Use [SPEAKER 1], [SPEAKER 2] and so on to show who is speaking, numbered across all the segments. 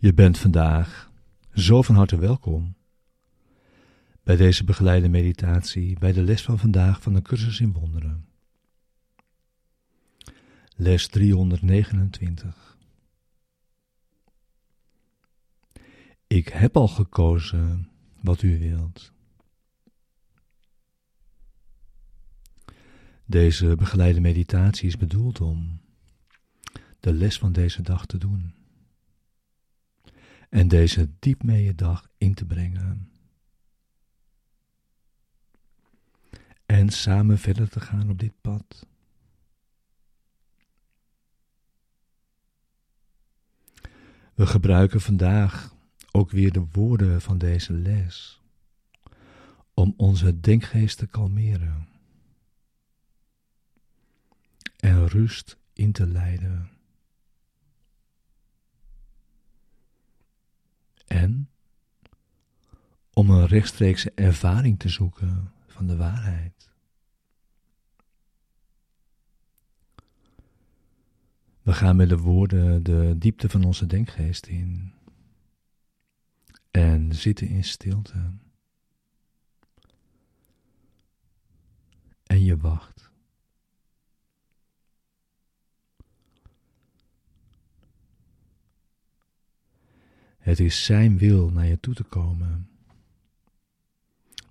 [SPEAKER 1] Je bent vandaag zo van harte welkom bij deze begeleide meditatie, bij de les van vandaag van de cursus in wonderen. Les 329. Ik heb al gekozen wat u wilt. Deze begeleide meditatie is bedoeld om de les van deze dag te doen en deze diep dag in te brengen. En samen verder te gaan op dit pad. We gebruiken vandaag ook weer de woorden van deze les om onze denkgeest te kalmeren en rust in te leiden. En om een rechtstreekse ervaring te zoeken van de waarheid. We gaan met de woorden de diepte van onze denkgeest in en zitten in stilte. En je wacht. Het is Zijn wil naar je toe te komen.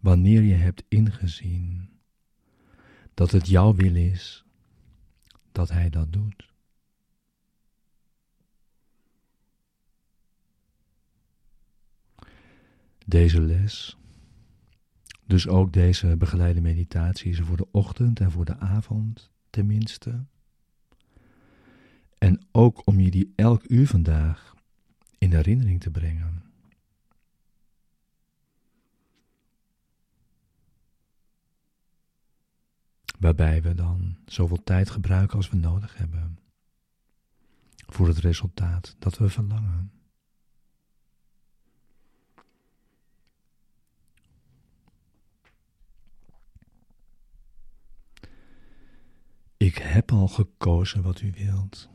[SPEAKER 1] Wanneer je hebt ingezien dat het jouw wil is dat Hij dat doet. Deze les, dus ook deze begeleide meditatie, is voor de ochtend en voor de avond tenminste. En ook om je die elk uur vandaag in herinnering te brengen. Waarbij we dan zoveel tijd gebruiken als we nodig hebben voor het resultaat dat we verlangen. Ik heb al gekozen wat u wilt.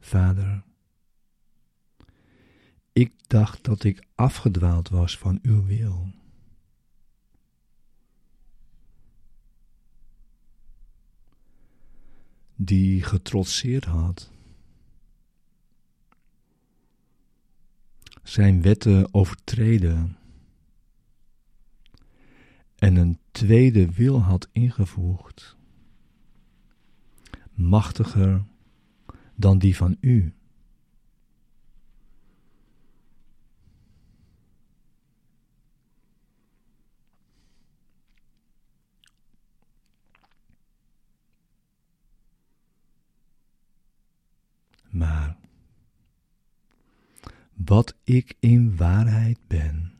[SPEAKER 1] Vader, ik dacht dat ik afgedwaald was van uw wil. Die getrotseerd had. Zijn wetten overtreden. En een tweede wil had ingevoegd. Machtiger dan die van u. Maar wat ik in waarheid ben,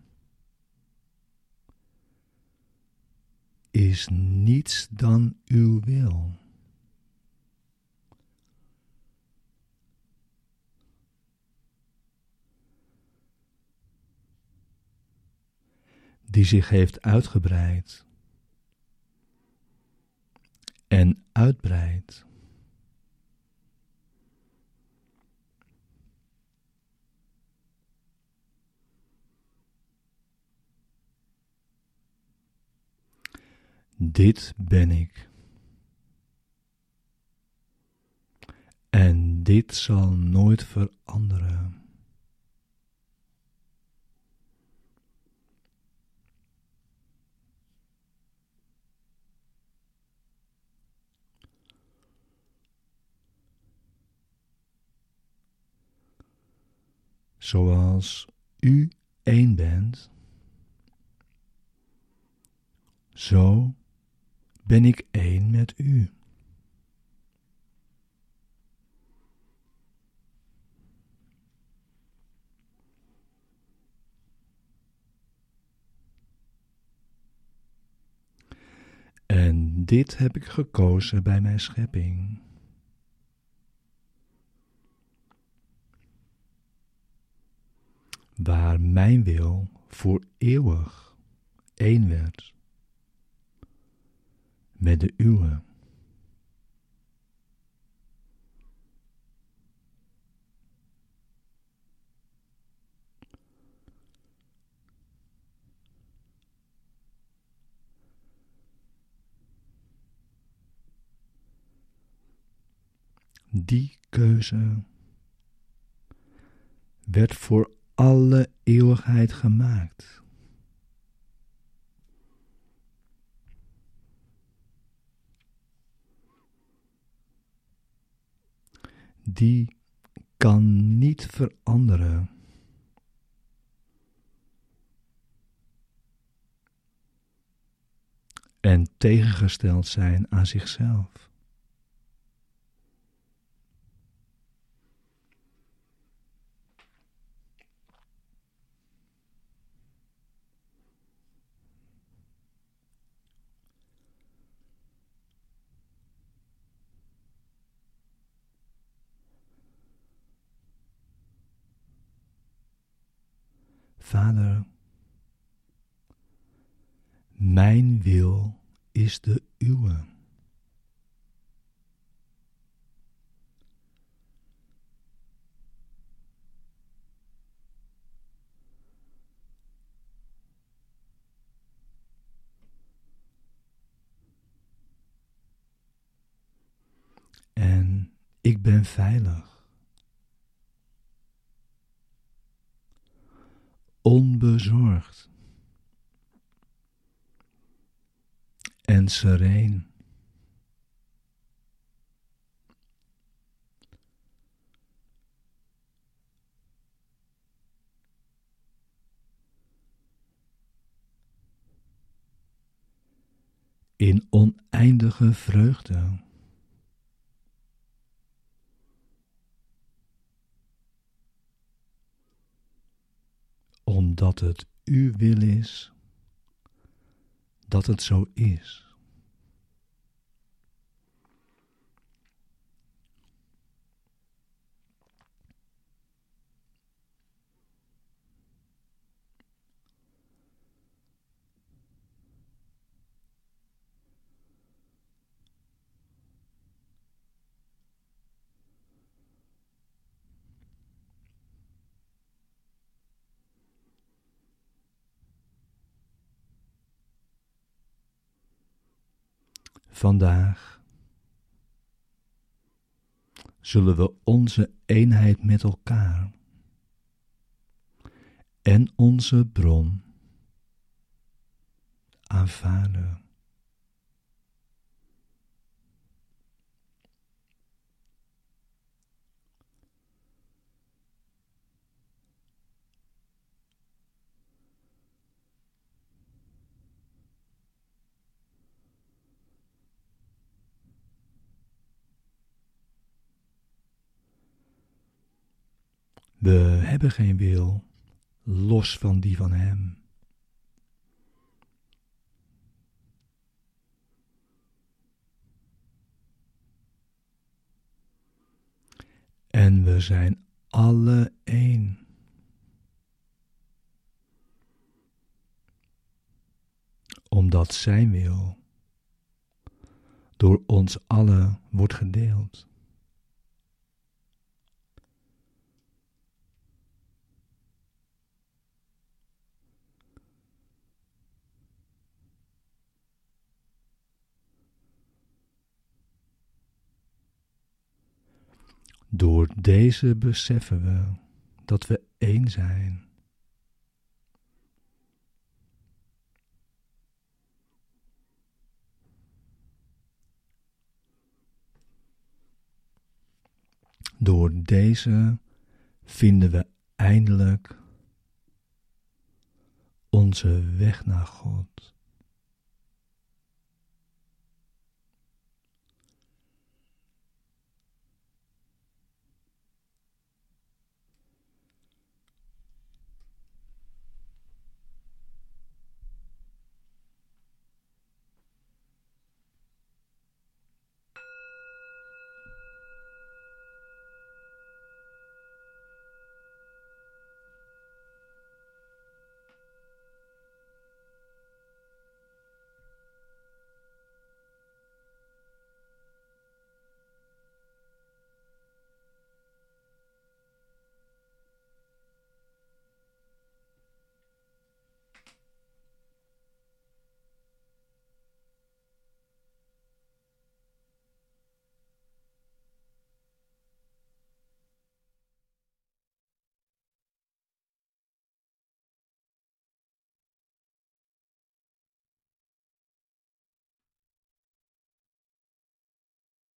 [SPEAKER 1] is niets dan uw wil. die zich heeft uitgebreid en uitbreidt. Dit ben ik. En dit zal nooit veranderen. zoals u één bent, zo ben ik één met u. En dit heb ik gekozen bij mijn schepping. waar mijn wil voor eeuwig één werd met de uwe. Die keuze werd voor alle eeuwigheid gemaakt. Die kan niet veranderen. En tegengesteld zijn aan zichzelf. Vader, mijn wil is de uwe. En ik ben veilig. Onbezorgd en sereen. In oneindige vreugde. Omdat het uw wil is dat het zo is. Vandaag zullen we onze eenheid met elkaar en onze bron aanvaarden. We hebben geen wil los van die van Hem. En we zijn alle één. Omdat Zijn wil door ons allen wordt gedeeld. Door deze beseffen we dat we één zijn. Door deze vinden we eindelijk onze weg naar God.